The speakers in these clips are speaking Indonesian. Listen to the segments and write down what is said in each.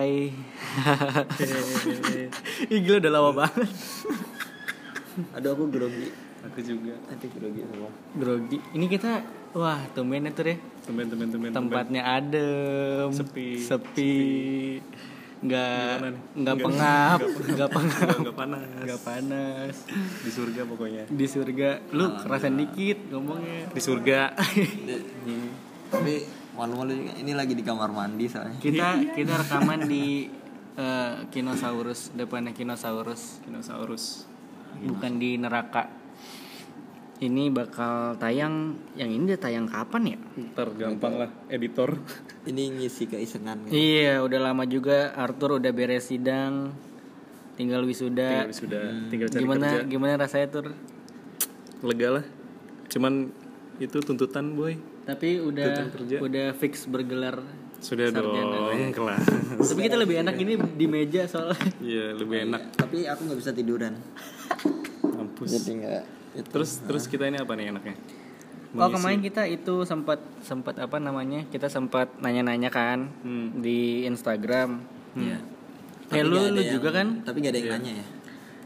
Hai. Ih gila udah lama banget. Aduh aku grogi. Aku juga. Nanti grogi semua. Grogi. Ini kita wah tumben ya Tur ya. Temen temen temen. Tempatnya adem, Sepi. sepi. Nggak Gimana nih? nggak Nggak- pengap, nggak nggak pengap, Enggak panas. nggak panas. Di surga pokoknya. Di surga lu kerasan dikit ngomongnya. Di surga. Tapi malu-malu juga. Ini lagi di kamar mandi soalnya. kita kita rekaman di eh, Kinosaurus depannya Kinosaurus Dinosaurus. bukan di neraka ini bakal tayang yang ini udah tayang kapan ya Ntar gampang lah editor. Ini ngisi keisengan. kan? iya udah lama juga Arthur udah beres sidang tinggal wisuda Tinggal sudah tinggal cari gimana kerja. gimana rasanya tur Lega lah. Cuman itu tuntutan boy. Tapi udah udah fix bergelar Sudah Sarjana. dong kelas. tapi kita lebih enak ini di meja soalnya Iya lebih enak. Tapi aku nggak bisa tiduran. Mampus. Jadi nggak. itu. Terus terus kita ini apa nih enaknya? Oh kemarin kita itu sempat sempat apa namanya kita sempat nanya-nanya kan Hmm. di Instagram. Iya. Eh Tapi lu nggak ada lu yang- juga kan Tapi gak ada yang nanya ya.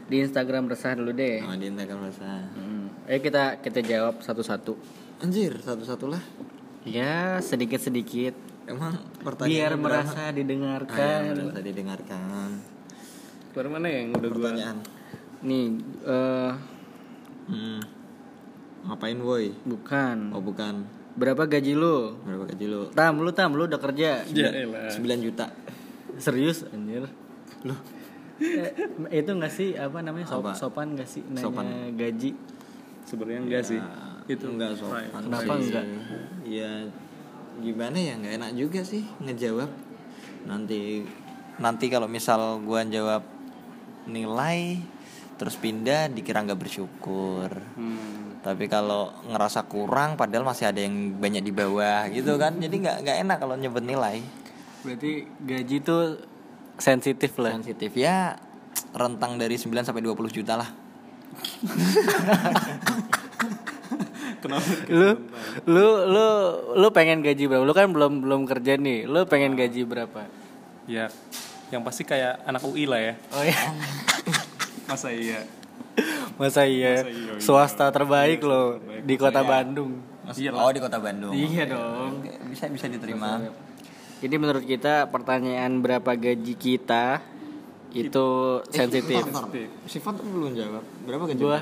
di Instagram resah dulu deh. Oh, di Instagram rasa. Hmm. Ayo kita kita jawab satu-satu. Anjir, satu-satu lah. Ya sedikit-sedikit Emang biar pertanyaan merasa Ah, ya, didengarkan. merasa didengarkan. Keluar mana yang udah gua Pertanyaan. Nih eh Hmm. Ngapain woi? bukan. Oh bukan. Berapa gaji lu? Berapa gaji lu? Tam lu tam lu udah kerja. Ya elah. 9 juta. Serius anjir. Loh, Eh, itu nggak sih apa namanya sop- Apa? sopan nggak sih nanya Sopan. gaji? Sebenarnya enggak sih. Itu enggak sopan. Kenapa sih. enggak? Ya gimana ya nggak enak juga sih ngejawab. Nanti nanti kalau misal gua jawab nilai terus pindah dikira nggak bersyukur. Hmm. Tapi kalau ngerasa kurang padahal masih ada yang banyak di bawah gitu kan. Jadi nggak nggak enak kalau nyebut nilai. Berarti gaji tuh sensitif lah. Sensitif ya rentang dari 9 sampai 20 juta lah. Kenapa? lu lu lu lu pengen gaji berapa? Lu kan belum belum kerja nih. Lu pengen gaji berapa? Ya, yang pasti kayak anak UI lah ya. Oh ya. Masa iya? Masa iya? Masa iya, iya. Swasta terbaik loh terbaik. di Kota Iya. Bandung. Iya oh di kota Bandung. Iya dong. Bisa bisa diterima. Jadi menurut kita pertanyaan berapa gaji kita itu sensitif. Bentar, bentar. Sifat tuh belum jawab. Berapa gaji? Gua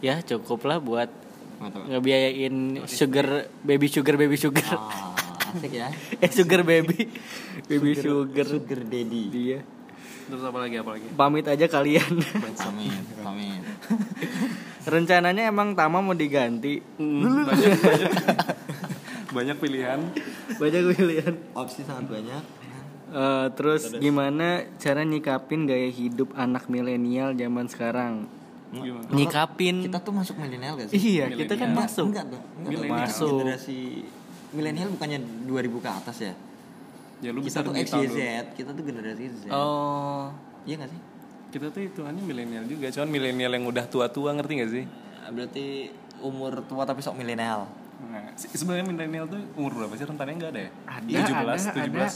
ya cukup lah buat Nggak sugar baby sugar baby sugar. Ah, asik ya. eh sugar baby baby sugar. Sugar daddy. Iya. Terus apa lagi apa lagi? Pamit aja kalian. Amin, amin. Rencananya emang Tama mau diganti. Hmm, banyak, banyak, banyak pilihan. Banyak pilihan. Opsi sangat banyak. Eh, terus gimana cara nyikapin gaya hidup anak milenial zaman sekarang? Gimana? Nyikapin. Kita tuh masuk milenial gak sih? Iya, kita kan Enggak, masuk. Enggak, dong. enggak. Masuk. Generasi milenial bukannya 2000 ke atas ya? Ya lu Kita bisa tuh X, Y, Z. Kita tuh generasi Z. Oh. Iya gak sih? Kita tuh hitungannya milenial juga, cuman milenial yang udah tua-tua ngerti gak sih? Ah, Berarti umur tua tapi sok milenial. Nah, se- sebenarnya milenial tuh umur berapa sih rentannya enggak ada ya? Ada, 17, ada, 17,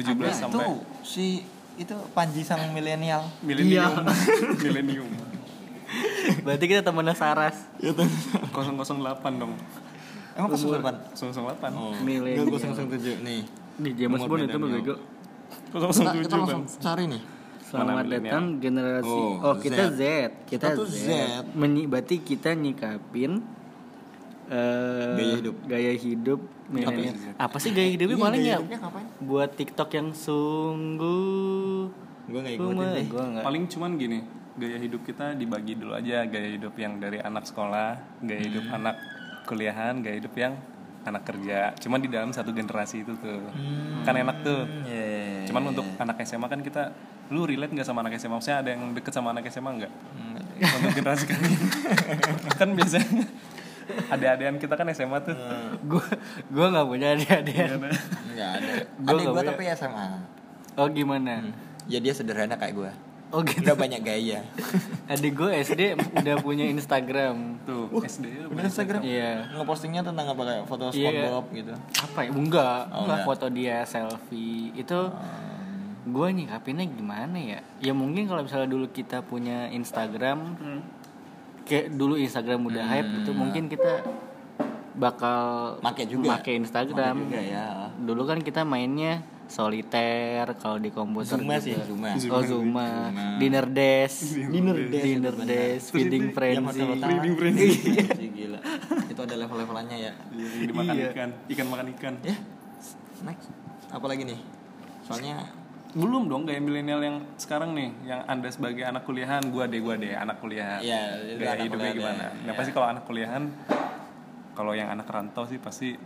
17 Nah, sampai Tuh, si itu Panji sang milenial. milenium. milenium. Berarti kita temennya Saras. 008 dong. Emang pas depan? 008. Oh, Milenial. enggak 007 nih. Nih James Bond itu bego. Kita, 007 kita langsung Bang. cari nih. Selamat datang generasi. Oh, Oh, kita Z. Z. Kita, Kita tuh Z. Z. Menyi- berarti kita nyikapin eh Gaya hidup. Gaya hidup milenial. Apa Apa sih gaya hidupnya Iya, paling gaya ya? Buat TikTok yang sungguh Gue gak ikutin nggak. Paling cuman gini, gaya hidup kita dibagi dulu aja, gaya hidup yang dari anak sekolah, gaya hidup Hmm. anak kuliahan, gaya hidup yang anak kerja. Cuman di dalam satu generasi itu tuh. Kan enak tuh. Iya. Cuman untuk anak SMA kan kita lu relate nggak sama anak SMA? Maksudnya ada yang deket sama anak SMA nggak? Enggak deh. Untuk generasi kalian kan biasanya ada-adaan kita kan SMA tuh. Gua gua nggak punya adik-adik. Enggak ada. Gue punya. tapi SMA. Oh gimana? Ya dia sederhana kayak gue. Oh gitu. Udah banyak gaya. Adik gue SD udah punya Instagram. Tuh, SD lu Udah Instagram. Iya. Ngepostingnya tentang apa kayak foto Iya. SpongeBob gitu. Apa ya? Enggak. Oh, enggak foto dia selfie. Itu gue nyikapinnya gimana ya ya mungkin kalau misalnya dulu kita punya Instagram kayak dulu Instagram udah hype gitu mungkin kita bakal Make juga. make Instagram Make juga, ya. dulu kan kita mainnya soliter kalau di komputer Zuma sih, Zuma. oh Zuma Zuma. dinner desk Dinner desk, dinner desk feeding frenzy. Feeding frenzy. Iya gila. Itu ada level-levelannya ya. Iya, yang dimakan Iya. ikan ikan makan ikan Ya. Next. Apa lagi nih? Soalnya belum dong gaya milenial yang sekarang nih yang anda sebagai anak kuliahan gua deh gua deh anak kuliahan Iya, itu gaya anak hidupnya kuliahan gimana ya. nah Iya. pasti kalau anak kuliahan kalau yang anak rantau sih pasti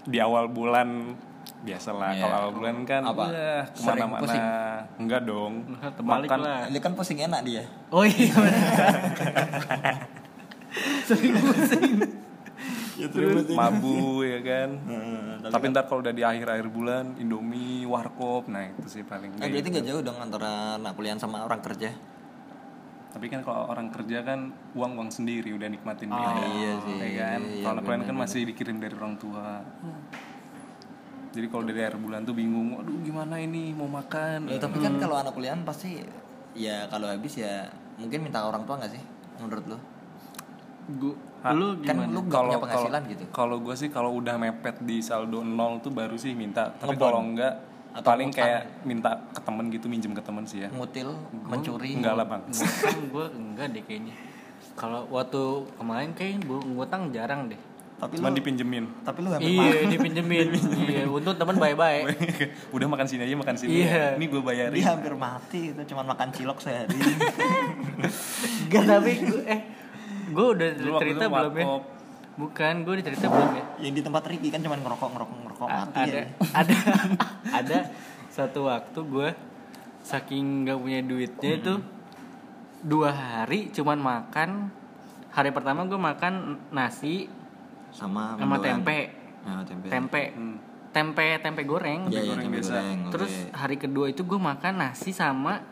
di awal bulan biasalah Iya. kalau awal bulan kan Apa? Sering ke mana-mana. pusing? enggak dong. Terbalik makan lah. dia kan pusing enak dia. oh iya sering pusing. Ya mabu ya kan? Tapi, tapi ntar kalau udah di akhir-akhir bulan Indomie warkop nah itu sih paling eh, berarti nggak jauh dong antara anak kuliahan sama orang kerja. tapi kan kalau orang kerja kan uang uang sendiri udah nikmatin dia. iya sih, ya kan? Iya, kalau anak kuliahan kan masih dikirim dari orang tua jadi kalau dari akhir bulan tuh bingung aduh gimana ini? Mau makan? Ya, tapi kan kalau anak kuliahan pasti ya kalau habis ya mungkin minta orang tua nggak sih menurut lo? Gua, Ah, lu Kan lu punya penghasilan gitu. kalau gue sih kalau udah mepet di saldo nol tuh baru sih minta tapi kalau enggak Atau paling ngutang. kayak minta ke temen gitu minjem ke temen sih ya. Ngutil, mencuri. enggak lah bang. Gue enggak deh kayaknya. Kalau waktu kemarin kayak gue ngutang jarang deh Tapi cuman lu dipinjemin. tapi lu hampir iya dipinjemin. Iya untung teman baik-baik udah makan sini aja makan sini. Iya. ini gue bayarin. Dia hampir mati itu cuman makan cilok sehari. Enggak tapi gue eh gue udah Lu cerita belum ya? bukan gue udah cerita belum ya? Yang di tempat Ricky kan cuman ngerokok ngerokok ngerokok A- mati ada ya. ada ada satu waktu gue saking gak punya duitnya itu dua hari cuman makan. Hari pertama gue makan nasi Sama sama mendoan. tempe Nah, tempe. tempe Hmm. tempe tempe goreng Iya, iya, goreng tempe biasa. goreng. oke. terus hari kedua itu gue makan nasi sama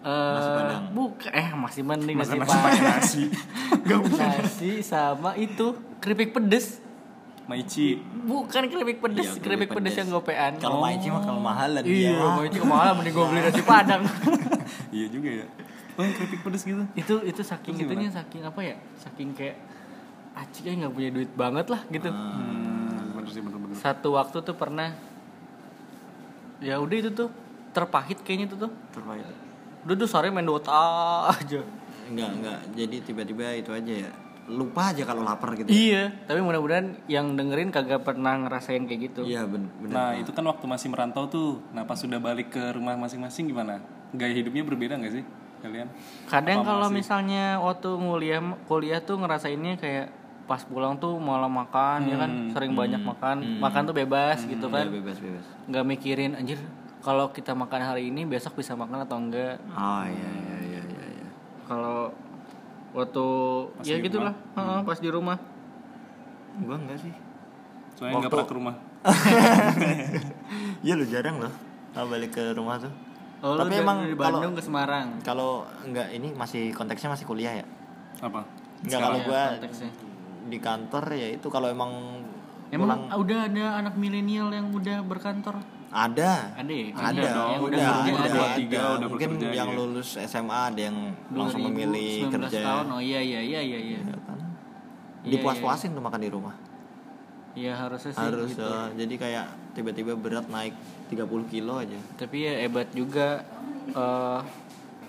eh Nasi Padang. buka eh masih mending nasi nasi padang nasi nasi sama itu keripik pedes Maici bukan keripik pedes Iya, keripik pedes yang gopean Kalau Maici mah kalau mahalan iya dia. mau itu malah mending gue beli nasi padang iya juga ya oh keripik pedes gitu itu itu saking itunya saking apa ya saking kayak acik ya nggak punya duit banget lah gitu hmm, bener sih bener-bener satu waktu tuh pernah ya udah itu tuh terpahit kayaknya itu tuh Terbaik. udah tuh sore main Dota aja Enggak, enggak. Jadi tiba-tiba itu aja ya. Lupa aja kalau lapar gitu. iya tapi mudah-mudahan yang dengerin kagak pernah ngerasain kayak gitu Iya, ben- bener. nah itu kan waktu masih merantau tuh nah pas sudah balik ke rumah masing-masing gimana gaya hidupnya berbeda nggak sih kalian kadang kalau misalnya waktu kuliah kuliah tuh ngerasainnya kayak pas pulang tuh malah makan ya kan sering banyak makan makan tuh bebas gitu Iya, kan bebas bebas. nggak mikirin anjir kalau kita makan hari ini besok bisa makan atau enggak Oh iya iya iya iya. iya. kalau waktu ya di gitulah Heeh, pas di rumah Gua enggak sih. soalnya nggak pernah ke rumah Iya lu jarang loh. Kalau balik ke rumah tuh. oh, Tapi emang dari kalau- Bandung ke Semarang Kalau enggak ini masih konteksnya masih kuliah ya. apa Enggak kalau ya, gua konteksnya. Di kantor ya itu kalau emang emang udah ada anak milenial yang udah berkantor ada ada ya? ada dong, yang udah udah, ada, ada. dua, tiga ada. udah mungkin bekerja, yang iya. lulus SMA ada yang langsung 2019 memilih kerja tahun oh iya iya iya iya iya Ya kan? Iya, dipuas-puasin tuh makan di rumah iya harusnya sih harus gitu. eh, jadi kayak tiba-tiba berat naik 30 kilo aja tapi ya hebat juga eh,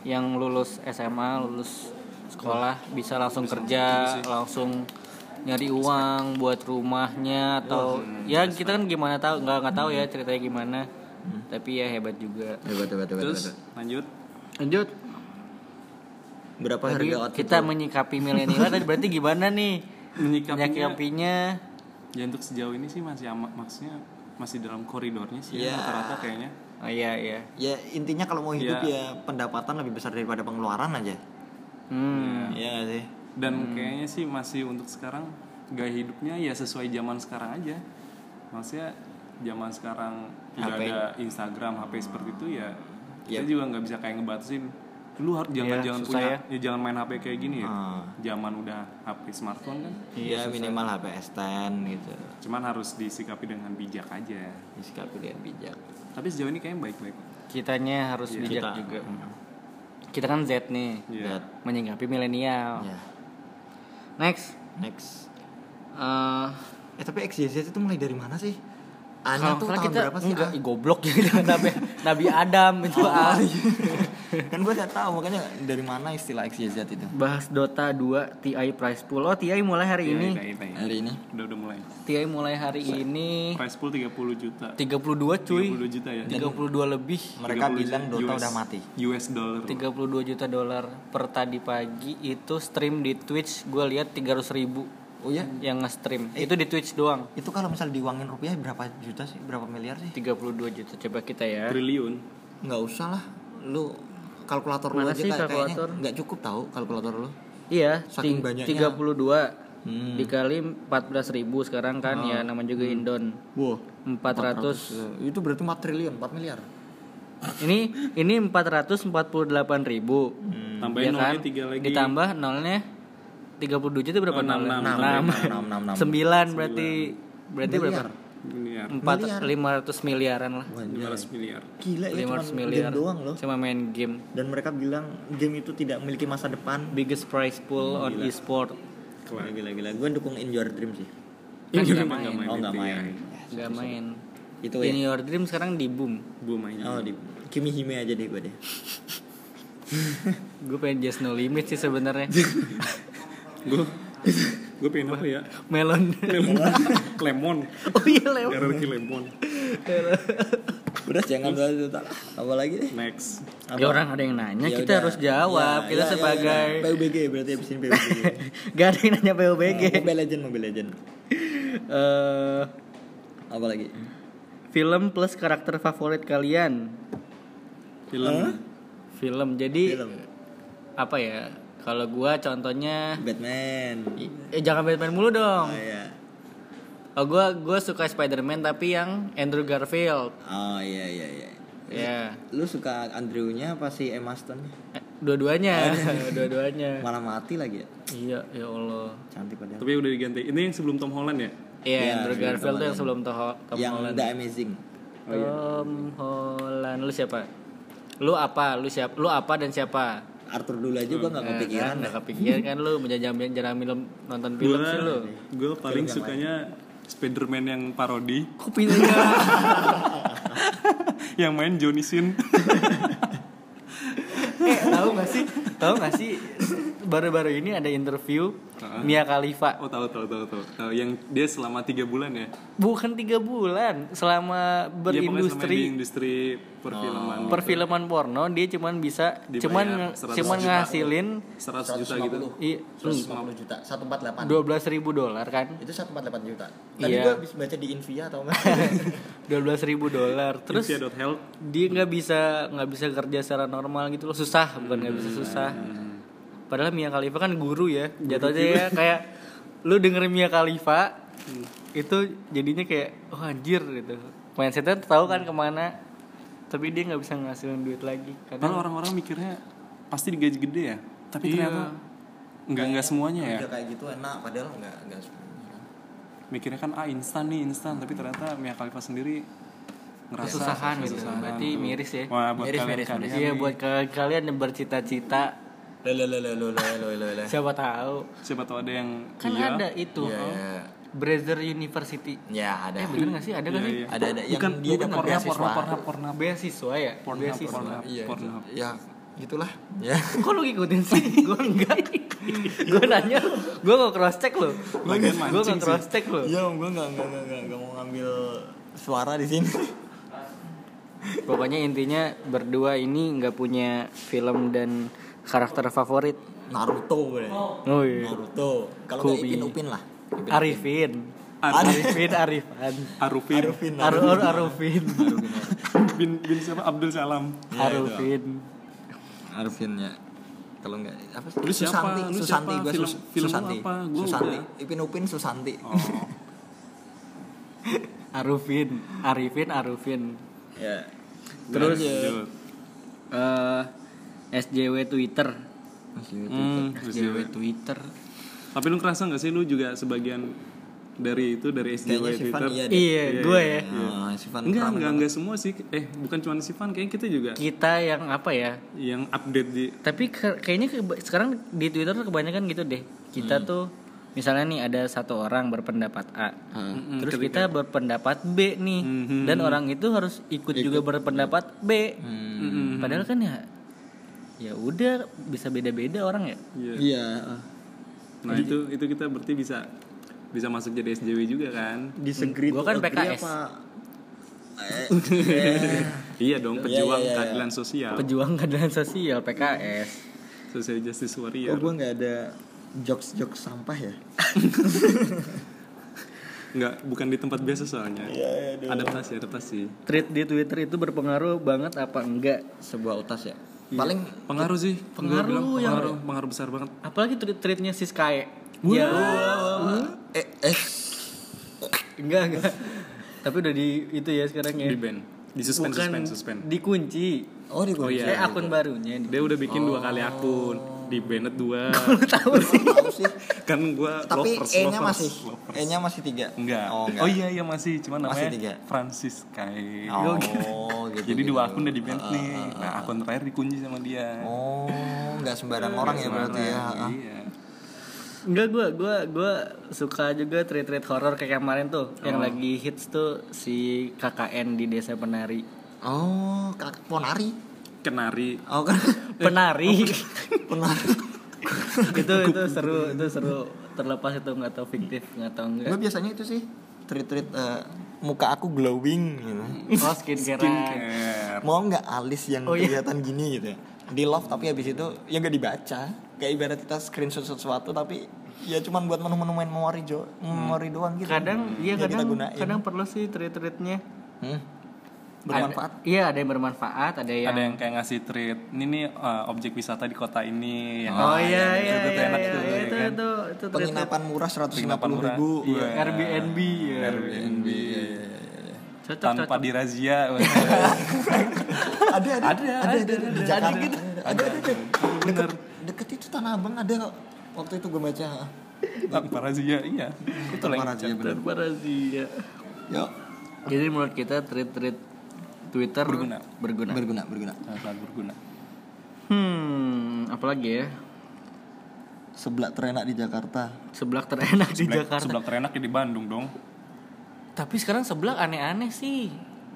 yang lulus SMA lulus sekolah bisa langsung kerja langsung nyari uang buat rumahnya atau ya kita kan gimana tahu nggak nggak tahu ya ceritanya gimana. Tapi ya hebat juga. Hebat hebat hebat, terus hebat. lanjut. Lanjut. Berapa tadi harga outfit kita menyikapi milenial tadi berarti gimana nih? Menyikapinya menyikapinya. Ya untuk sejauh ini sih masih ama, maksudnya masih dalam koridornya sih Iya. ya, rata-rata kayaknya. Oh iya iya. Ya intinya kalau mau hidup Iya. ya pendapatan lebih besar daripada pengeluaran aja. Hmm. Iya nggak sih dan kayaknya sih masih untuk sekarang gaya hidupnya ya sesuai zaman sekarang aja maksudnya zaman sekarang udah HP. ada Instagram HP seperti itu ya Yep. kita juga nggak bisa kayak ngebatasin lu harus jangan Iya, jangan punya ya. ya. jangan main HP kayak gini ya Ah. zaman udah HP smartphone kan Iya minimal HP S10 gitu cuman harus disikapi dengan bijak aja Disikapi dengan bijak tapi sejauh ini kayaknya baik-baik kitanya harus Iya. bijak Kita. juga kita kan Z nih Iya. That, menyingkapi milenial ya. Next Next eh Eh tapi XYZ itu mulai dari mana sih? Anya tuh tahun kita berapa sih? enggak Ah? goblok gitu Nabi, Nabi Adam itu ah. Kan gue gak tahu makanya dari mana istilah XYZ itu. Bahas Dota 2 TI price pool. Oh TI mulai hari ini. Iya, iya. hari ini. Udah udah mulai. TI mulai hari ini. Price pool 30 juta. 32 cuy. 30 juta ya. 32 lebih. Mereka 30 bilang Dota US udah mati. US dollar. 32 juta dolar per tadi pagi itu stream di Twitch. Gue lihat 300 ribu oh ya yang nge-stream. Itu di Twitch doang. itu kalau misal diuangin rupiah berapa juta sih? Berapa miliar sih? 32 juta coba kita ya. Triliun. Nggak usah lah. Lu kalkulator lu Mana aja sih kayak- kayaknya kalkulator? nggak cukup tahu kalkulator lu iya Saking banyaknya. 32 Hmm. dikali 14 ribu sekarang kan ya namanya juga Indon wow 400 itu berarti 4 triliun 4 miliar ini ini 448 ribu tambahin ya kan nolnya tiga lagi ditambah nolnya 32 juta berapa Oh, enam, nolnya? enam, Enam. enam, enam, enam. Sembilan berarti berarti berapa? Miliar Empat lima ratus miliaran lah. 500 miliar gila ya cuma 500 miliar game doang loh cuma main game. dan mereka bilang game itu tidak memiliki masa depan Biggest prize pool on e-sport. gila gila, gila. gue dukung In Your Dream sih Kan Ini nggak nggak main. main. oh nggak ya. main Gak main. itu In ya Your Dream sekarang di boom. boom aja oh di Kimi Hime aja deh gue deh Gue pengen Just No Limit sih sebenarnya. gue gue pengen apa ya Melon. lemon oh iya lewat. RRQ lemon udah jangan bahas itu tak apa lagi next Ya orang ada yang nanya, Ya kita udah. harus jawab. Ya, kita ya, ya, sebagai ya. PUBG berarti abis ini PUBG Gak ada yang nanya PUBG. Mobile Legend Mobile Legend Eh, apa lagi film plus karakter favorit kalian. film Film. Jadi film apa ya? Kalau gua contohnya Batman eh jangan Batman mulu dong. oh iya Oh gua gua suka Spider-Man tapi yang Andrew Garfield. oh iya iya iya Ya. lu suka Andrew-nya apa si Emma Stone Eh, dua-duanya, dua-duanya. malah mati lagi ya Iya, ya Allah. cantik padahal tapi udah diganti ini yang sebelum Tom Holland ya Iya, Iya, Andrew film Garfield tuh yang Holland. sebelum Tom, Ho- Tom yang Holland. The Amazing Tom Holland. Lu siapa? Lu apa? Lu siapa? Lu apa dan siapa? Arthur dulu aja gua nggak Eh, kepikiran kan, nggak kepikiran kan lu menjajamin jarang film nonton film gue sih lu. gue paling sukanya Spiderman yang parodi Kok yang main Johnny Sin eh, tahu gak sih? Tahu gak sih? Baru-baru ini ada interview Heeh. Mia Khalifa. oh tahu tahu tahu tahu. Tahu yang dia selama tiga bulan ya? Bukan tiga bulan, selama Dia pokoknya selama di berindustri industri perfilman gitu. perfilman porno dia cuman bisa Dibayar cuman 100 cuman juta. ngasilin 100 juta gitu. I- 150 juta. 148 dua belas ribu dolar kan? Itu 148 juta. Tadi Iya. gua habis baca di Invia atau enggak dua belas ribu dolar. Terus India.health dia nggak bisa nggak bisa kerja secara normal gitu loh. Susah bukan nggak bisa susah padahal Mia Khalifa kan guru ya jatuhnya ya kayak lu denger Mia Khalifa itu jadinya kayak oh anjir gitu. Mindsetnya tahu kan ke mana tapi dia nggak bisa ngasilin duit lagi. Karena orang-orang mikirnya pasti digaji gede ya tapi Iya. ternyata nggak nggak semuanya ya. Udah kayak gitu enak padahal enggak enggak semuanya. Mikirnya kan ah instan nih instan tapi ternyata Mia Khalifa sendiri ngerasa kesusahan gitu. berarti tuh. miris ya. Wah, buat Miris, kalian miris, kalian Iya nih, buat kalian kalian yang bercita-cita Lele lele lele lele lele. Siapa tahu. Siapa tahu ada yang Kan iya. ada itu. Oh. Yeah, yeah. Brazzer University. Ya, ada. Eh, bener gak sih? Ada gak iya, sih? Yeah. Ada ada yang bukan, dia bukan porna beasiswa. Porna, porna, porna, beasiswa ya? Porna, beasiswa. Porna, iya, iya porna. Gitu. Ya, gitulah. Ya. Kok lu ngikutin sih? gue enggak. gue nanya, gue mau cross check lo. Gue nggak cross check lu. Iya, gue nggak nggak nggak nggak mau ngambil suara di sini. Pokoknya intinya berdua ini nggak punya film dan karakter favorit? Naruto gue oh iya. Naruto. Kalau nggak. Ipin Upin lah. Ipin Upin. Arifin. Arifin Arifan. Arufin. Arufin Aru Aru Arufin. Bin bin siapa? Abdul Salam. Iya, Arufin. Arufin ya. Kalau nggak apa sih? Lu siapa? Susanti. Lu Susanti gue Film- Sus- Susanti. apa? Gua Susanti. udah. Ipin Upin Susanti. Oh. Arufin. Arifin Arufin. Ya. Terus SJW Twitter. Hmm, SJW Twitter. Tapi lu ngerasa nggak sih lu juga sebagian dari itu dari SJW Kayaknya Twitter? iya deh. iya gue ya. Ah, si Van Enggak, enggak, enggak semua sih. Eh, bukan cuma si Van, kayaknya kita juga kita yang apa ya? Yang update di tapi ke- kayaknya sekarang di Twitter tuh kebanyakan gitu deh. Kita tuh misalnya nih ada satu orang berpendapat A. Terus kita berpendapat B nih. Dan orang itu harus ikut, juga berpendapat B. Padahal kan ya ya udah bisa beda-beda orang ya Iya. Iya. Nah, itu itu kita berarti bisa bisa masuk jadi SJW juga kan? Disagree Gua kan PKS. apa? Iya dong, pejuang iya, iya. keadilan sosial. pejuang keadilan sosial PKS Social Justice Kok Warrior. gue nggak ada jokes jokes sampah ya? Enggak, bukan di tempat biasa soalnya. Iya, adaptasi, adaptasi. tweet di Twitter itu berpengaruh banget apa enggak Sebuah utas ya. Paling Pengaruh sih. Pengaruh bilang yang- pengaruh, pengaruh besar banget. apalagi tweet-tweetnya si Sky ya eh eh enggak enggak tapi udah di itu ya sekarang ya Di band. Di suspend, Bukan suspend, suspend. dikunci oh di Oh iya. eh akun barunya Dia udah bikin dua kali akun. Di dua. tahu sih tahu sih. kan gua Tapi lovers, E-nya lovers, masih lovers. E-nya masih tiga. Enggak. Oh, Oh, enggak. iya iya masih, cuman Masih namanya tiga. Francis kayak. Oh, gitu. Jadi gitu. dua akun udah di band nih. Nah, akun terakhir dikunci sama dia. Oh, nggak sembarang orang ya berarti ya. Iya. enggak gua gua gua suka juga tweet-tweet horor kayak kemarin tuh yang Oh. lagi hits tuh si KKN di desa penari Oh, kak ponari. Kenari. Oh kan penari ponari. itu itu seru itu seru terlepas itu nggak tahu fiktif nggak tahu enggak Gue biasanya itu sih tweet-tweet eh, muka aku glowing gitu. oh skincare Skincare. Mau nggak alis yang Oh, iya. kelihatan gini gitu ya? Di love tapi habis itu ya nggak dibaca. Kayak ibarat kita screenshot sesuatu tapi ya cuman buat menu-menu memori jo memori doang gitu. kadang iya Ya, kadang kadang perlu sih tweet-tweetnya Hmm. Bermanfaat. Ada- iya ada yang bermanfaat ada yang Ada yang kayak ngasih treat. Ini nih uh, objek wisata di kota ini yang oh iya iya itu iya, enak iya, tuh, ya itu kan? itu itu tweet- Penginapan murah seratus Penginapan murah. ribu. Iya. Airbnb ya Airbnb. cocok Tanpa cocok dirazia. ada ada ada ada, ada, di Jakarta. gitu. Ada ada ada. Deket, deket itu Tanah Abang ada. Waktu itu gue baca. Tanpa razia, iya. Itu lah razia, bener. tanpa razia Yuk. jadi menurut kita tweet-tweet Twitter Berguna. berguna Berguna berguna. Sangat berguna. hmm apalagi ya Sebelah terenak di Jakarta. seblak terenak di Seblak, Jakarta seblak terenak ya di Bandung dong. tapi sekarang seblak aneh-aneh sih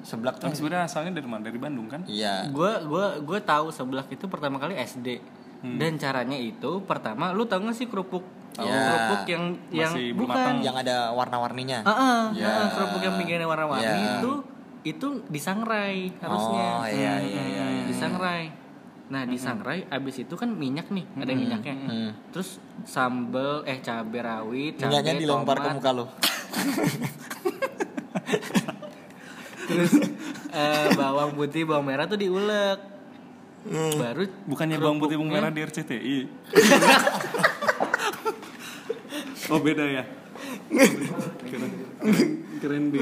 Sebelah tuh. Kan sebenarnya asalnya dari mana? Dari Bandung kan? Iya. gua gua gua tahu seblak itu pertama kali SD Hmm. dan caranya itu pertama lu tahu gak sih kerupuk Ya. kerupuk yang yang Masih belum bukan matang. Yang ada warna-warninya. Ah, ah, Ya. ah, kerupuk yang pinggirnya warna-warni Ya. itu itu disangrai harusnya Oh iya iya iya. iya. disangrai nah disangrai abis itu kan minyak nih ada minyaknya Hmm. terus sambel eh cabai rawit cabai Minyaknya dilempar ke muka lo. terus eh, bawang putih bawang merah tuh diulek Hmm. baru Bukannya bawang putih bawang merah di RCTI. oh beda ya. keren, deh.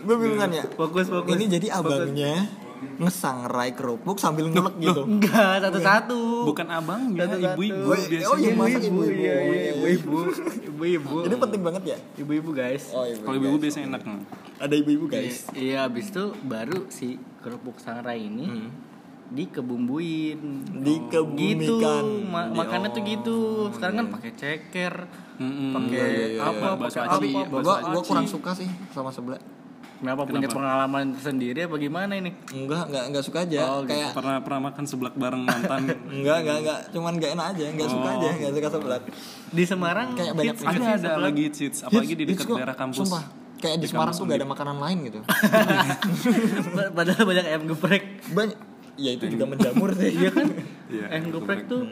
Gue bingungan ya. fokus fokus Ini jadi abangnya ngesangrai kerupuk sambil ngelek gitu. enggak satu-satu Bukan abangnya, Satu-satu. ibu-ibu Oh, biasanya. oh, iya, ibu-ibu iya, iya, ibu-ibu ibu-ibu Ini penting banget ya. ibu-ibu guys Oh ibu. Kalau ibu-ibu biasanya enak. nih. Ada ibu-ibu guys. iya abis itu baru si kerupuk sangrai ini dikebumbuin Dikebumikan. gitu Ma- makannya tuh gitu sekarang kan pakai ceker Mm-mm. pakai Iya, iya, iya, apa iya. Bakso pakai aci, apa Gua gua kurang suka sih sama sebelah. kenapa punya Kenapa? pengalaman sendiri apa gimana ini Enggak, enggak enggak suka aja. Oh, gitu. Kayak Pernah pernah makan seblak bareng mantan. enggak, enggak, enggak, cuman enggak enak aja, enggak suka Oh. aja, enggak suka sebelah. di Semarang Kayak banyak hits ada ada lagi cheats, apalagi di dekat daerah kampus. Sumpah. Kayak di, Semarang tuh enggak ada makanan lain gitu. padahal banyak ayam geprek Banyak ya itu juga menjamur sih. iya kan Iya, ayam geprek tuh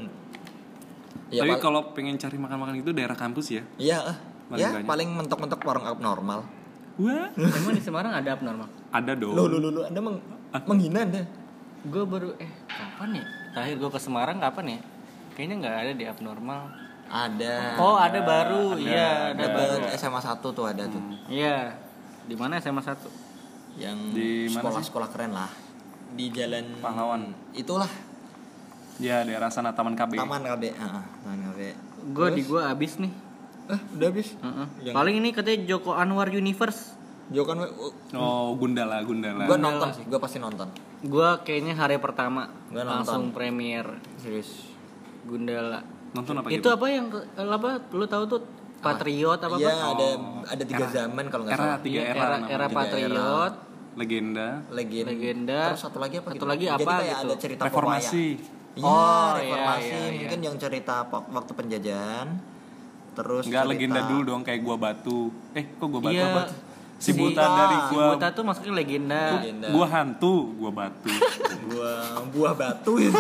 Ya, Tapi kalau pengen cari makan-makan itu daerah kampus ya. Iya, ah. Paling ya banyak. paling mentok-mentok warung abnormal. Wah, emang di Semarang ada abnormal ada dong. Lo lo lo lo Anda meng, menghina Anda. gue baru eh kapan ya terakhir gue ke Semarang kapan ya kayaknya nggak ada di abnormal Ada. oh ada baru iya ada baru Dekat SMA 1 tuh ada tuh. iya di mana SMA satu Yang Di mana sekolah-sekolah keren lah. Di jalan Pahlawan. Itulah. Ya daerah sana Taman KB. Taman KB. Heeh, Taman KB. Gue di gue abis nih. Eh, udah habis. Heeh. Yang- Paling ini katanya Joko Anwar Universe. Jokan Oh Gundala Gundala. gue nonton sih, gue pasti nonton. Gue kayaknya hari pertama Gua nonton. langsung premier Serius. Gundala. Nonton apa itu gitu? apa yang apa? Lu tahu tuh Patriot apa Iya, apa? ada ada tiga zaman kalau nggak Era salah. tiga Iya, era. era, era Patriot. Legenda. Legenda. Legenda. Terus satu lagi apa? Satu gitu? lagi Jadi apa kayak gitu? ada cerita Reformasi. Iya, Oh, iya, reformasi. iya, iya. Mungkin yang cerita waktu penjajahan. Terus Enggak cerita- legenda dulu dong kayak gua batu. Eh kok gua batu Iya. apa? Si buta Buta. dari Si gua. Buta tuh masuknya legenda. Legenda. Gua hantu, gua batu. buah buah batu ya.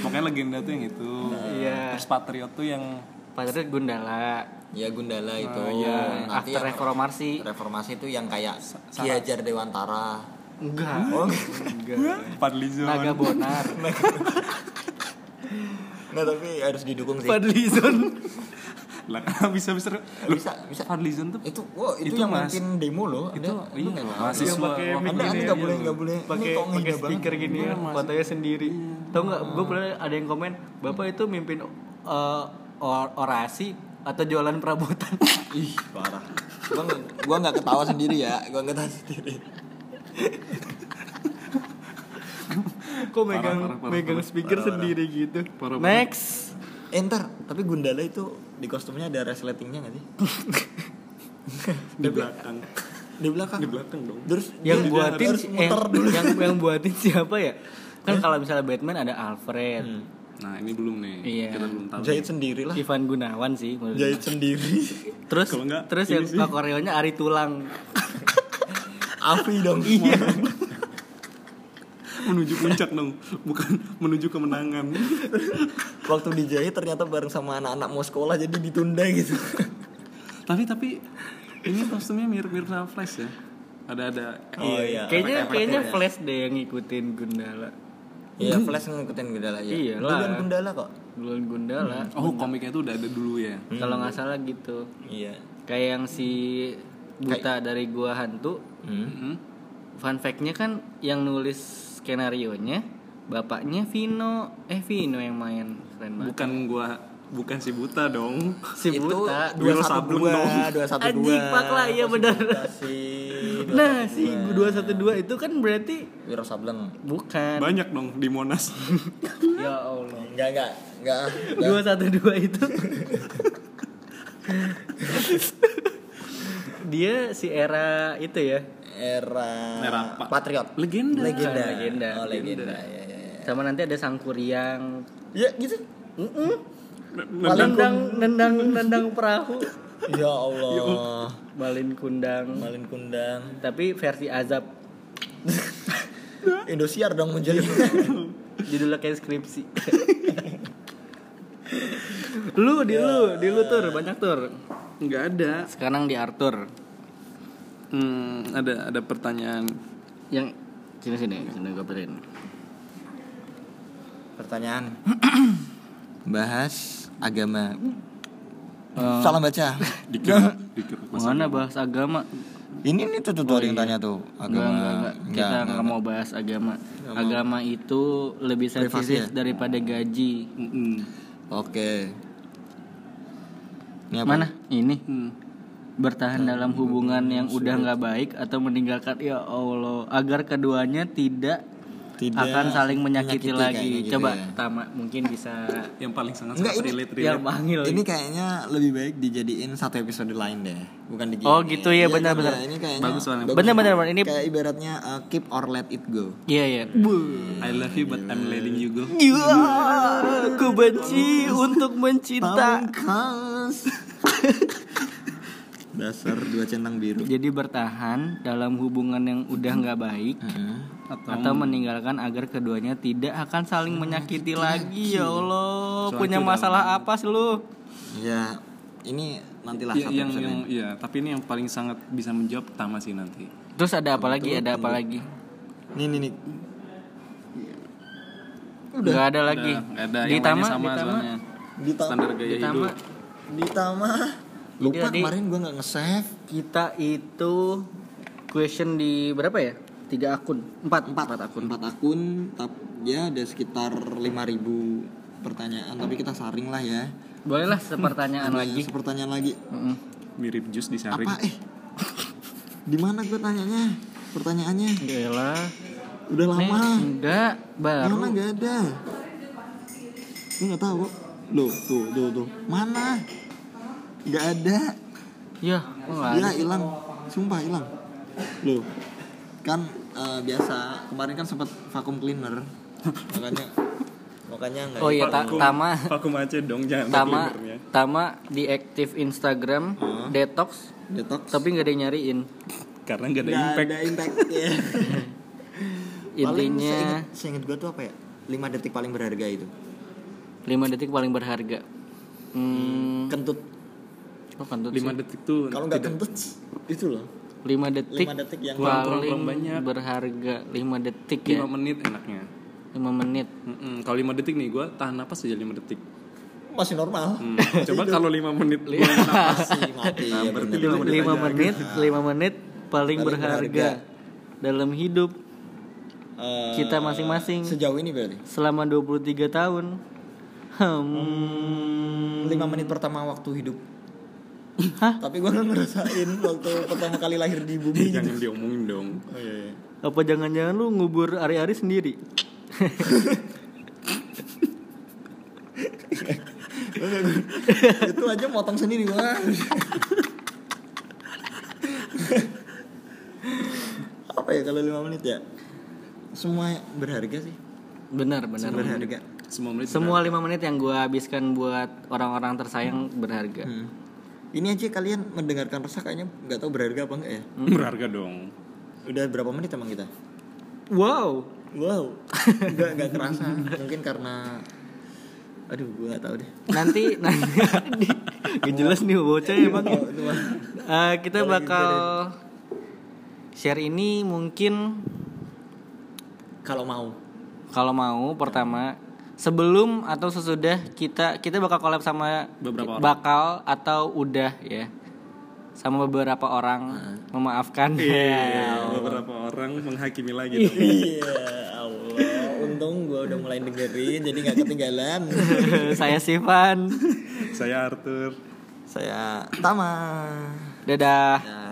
Pokoknya legenda tuh yang itu. Iya. Terus Patriot tuh yang Patriot Gundala. Ya Gundala itu. iya. Nanti After reformasi. reformasi itu yang kayak Ki Hajar Dewantara. Enggak. Oh, Enggak. Fadlizon. Naga Bonar. Nah, tapi harus didukung sih. Fadlizon. Lah bisa bisa. Lu Bisa, bisa. Fadlizon tuh Itu, wow, itu, Itu, yang Mas. mimpin demo loh. itu Ada- iya nggak mahasiswa. Yang pakai Anda anda ya, nggak iya. boleh nggak boleh. Pakai pakai speaker gini ya fotonya sendiri tahu nggak gue pernah ada yang komen bapak itu mimpin eh, or- orasi atau jualan perabotan Ih, parah. Gua nggak gua nggak ketawa sendiri ya. Gua nggak ketawa sendiri. kok megang parah, parah, megang parah. speaker Parah, sendiri gitu Parah, parah. next Eh, ntar, tapi Gundala itu di kostumnya ada resletingnya nggak sih? di belakang. Di belakang. Di belakang dong. Terus yang dia buatin harus eh, dulu. yang yang buatin siapa ya kan kalau misalnya Batman ada Alfred Hmm. Nah, ini belum nih. Iya. Kita belum tahu. Jahit sendiri lah. Ivan Gunawan sih menurut. Jahit sendiri. terus Kalau nggak, terus yang sih. koreonya Ari Tulang Afi dong. Iya. menuju puncak dong, bukan menuju kemenangan. Waktu dijahit ternyata bareng sama anak-anak mau sekolah jadi ditunda gitu. tapi tapi ini kostumnya mirip-mirip sama Flash ya. Ada ada Oh iya. kayaknya kayaknya ya. Flash deh yang ngikutin Gundala Iya, Flash ngikutin Gundala ya. Iyalah. Duluan Gundala kok. Duluan Gundala Oh, komiknya itu udah ada dulu ya. kalau nggak salah gitu Iya. kayak yang si buta dari gua hantu Hmm. Hmm. fun fact-nya kan yang nulis skenario nya bapaknya Vino eh Vino yang main keren banget Bukan gua bukan si buta dong. si itu buta dua satu dua dua satu dua Anjing, pak lah, iya benar. Nah si 212 itu kan berarti Wiro Sableng. Bukan. Banyak dong di Monas. ya Allah enggak enggak enggak. 212 itu. Dia si era itu ya? Era, Era? Patriot. Legenda. legenda. Legenda. oh legenda ya ya ya sama nanti ada Sangkuriang ya gitu. Nendang nendang nendang perahu ya Allah. Balin kundang. Malin kundang. Tapi versi azab. Indosiar dong menjadi judulnya kayak skripsi. Lu di lu di lu tur. Banyak tur. Enggak ada. sekarang di Arthur. Hmm, ada ada pertanyaan. yang sini sini sini gue beliin pertanyaan. Bahas agama Eh, salam baca dikira pas mana bahas agama ini nih tuh tuh, tuh ada yang tanya tuh Enggak, agama enggak, enggak. Kita enggak mau bahas agama. Agama itu lebih sensitif ya? daripada gaji. Mm-mm. oke ini apa? Mana? Ini. Hmm. Bertahan dalam hubungan yang udah nggak baik atau meninggalkan ya Allah agar keduanya tidak, Tidak akan saling menyakiti, menyakiti lagi. kayaknya gitu Coba ya. Tama mungkin bisa Yang paling sangat Enggak, sangat ini- relate yang relate. panggil. ini kayaknya lebih baik dijadiin satu episode lain deh bukan di Oh, gitu ya, Iya, benar-benar. iya, ini kayaknya Bagus bener, bener. Ini- kayak ibaratnya uh, keep or let it go Iya ya. I love you but I'm letting you go. Ya, aku benci untuk mencinta. Dasar dua centang biru. Jadi bertahan dalam hubungan yang udah nggak baik atau, meninggalkan agar keduanya tidak akan saling menyakiti lagi. ya Allah punya masalah apa sih lu? Ya ini nantilah Ya, yang yang iya, tapi ini yang paling sangat bisa menjawab pertama sih nanti. terus ada apa lagi? Ada apa lagi? Ini nih nih. Nggak ada lagi. Udah, nggak ada. di Yang tama lainnya sama di tama. Standar gaya di tama. Hidup. di tama lupa Jadi- kemarin gua nggak nge-save. Kita itu question di berapa ya? Tiga akun. Empat. Empat. Empat akun. Empat akun. Tap ya ada sekitar 5000 pertanyaan. Tapi kita saring lah ya. Bolehlah sepertanyaan Ada lagi. sepertanyaan lagi. Mm-mm. mirip jus disaring apa eh? Di mana gue tanyanya? Pertanyaannya? Yaelah. udah Nih, lama enggak. Baru. Mana? Nggak ada. Gue nggak tahu loh tuh tuh tuh. Mana nggak ada. Ya ada hilang. Sumpah hilang. Loh kan eh, biasa kemarin kan sempat vakum cleaner. Makanya makanya nggak oh iya ta- Vakum- tama. Vakum aja dong jangan tama tama di aktif Instagram Hah? detox detox? tapi nggak ada yang nyariin. Karena nggak ada nggak impact. ada impact ya Paling intinya seinget gue tuh apa ya? 5 detik paling berharga itu. 5 detik paling berharga. Hmm, kentut oh kentut lima sih. detik tuh kalau nggak kentut itu loh. 5 detik, 5 detik yang paling kurang banyak. berharga 5 detik lima ya? menit enaknya. 5 menit. Mm-mm. kalau lima detik nih gue tahan napas aja lima detik. Masih normal. Hmm, coba kalau lima menit gue masih mati. Nah, ya berarti bener. lima 5 menit aja. menit 5 menit paling, Paling berharga, dalam hidup Eh, kita masing-masing. sejauh ini berarti? Selama 23 tahun. Hmm, 5 menit pertama waktu hidup Hah? tapi gue nggak ngerasain waktu pertama kali lahir di bumi gitu. jangan diomongin dong. Oh, iya, iya. apa jangan-jangan lu ngubur ari-ari sendiri? Itu aja motong sendiri gua. Apa ya kalau lima menit ya? Semua berharga sih. Benar benar. Berharga. Semua menit semua 5 menit yang gua habiskan buat orang-orang tersayang berharga. Hmm. Ini aja kalian mendengarkan resah kayaknya nggak tahu berharga apa enggak ya? Berharga dong. Udah berapa menit emang kita? Wow. Wow. Nggak nggak kerasa. Mungkin karena aduh gue nggak tahu deh. Nanti nanti. Gak jelas nih bocah ya bang. Eh, kita bakal share ini mungkin kalau mau. Kalau mau pertama sebelum atau sesudah kita kita bakal collab sama Beberapa orang. bakal atau udah ya. Sama beberapa orang memaafkan. Iya, beberapa orang menghakimi lagi iya Allah. Untung gue udah mulai dengerin jadi nggak ketinggalan. Saya Sivan. Saya Arthur. Saya Tama. Dadah. Ya.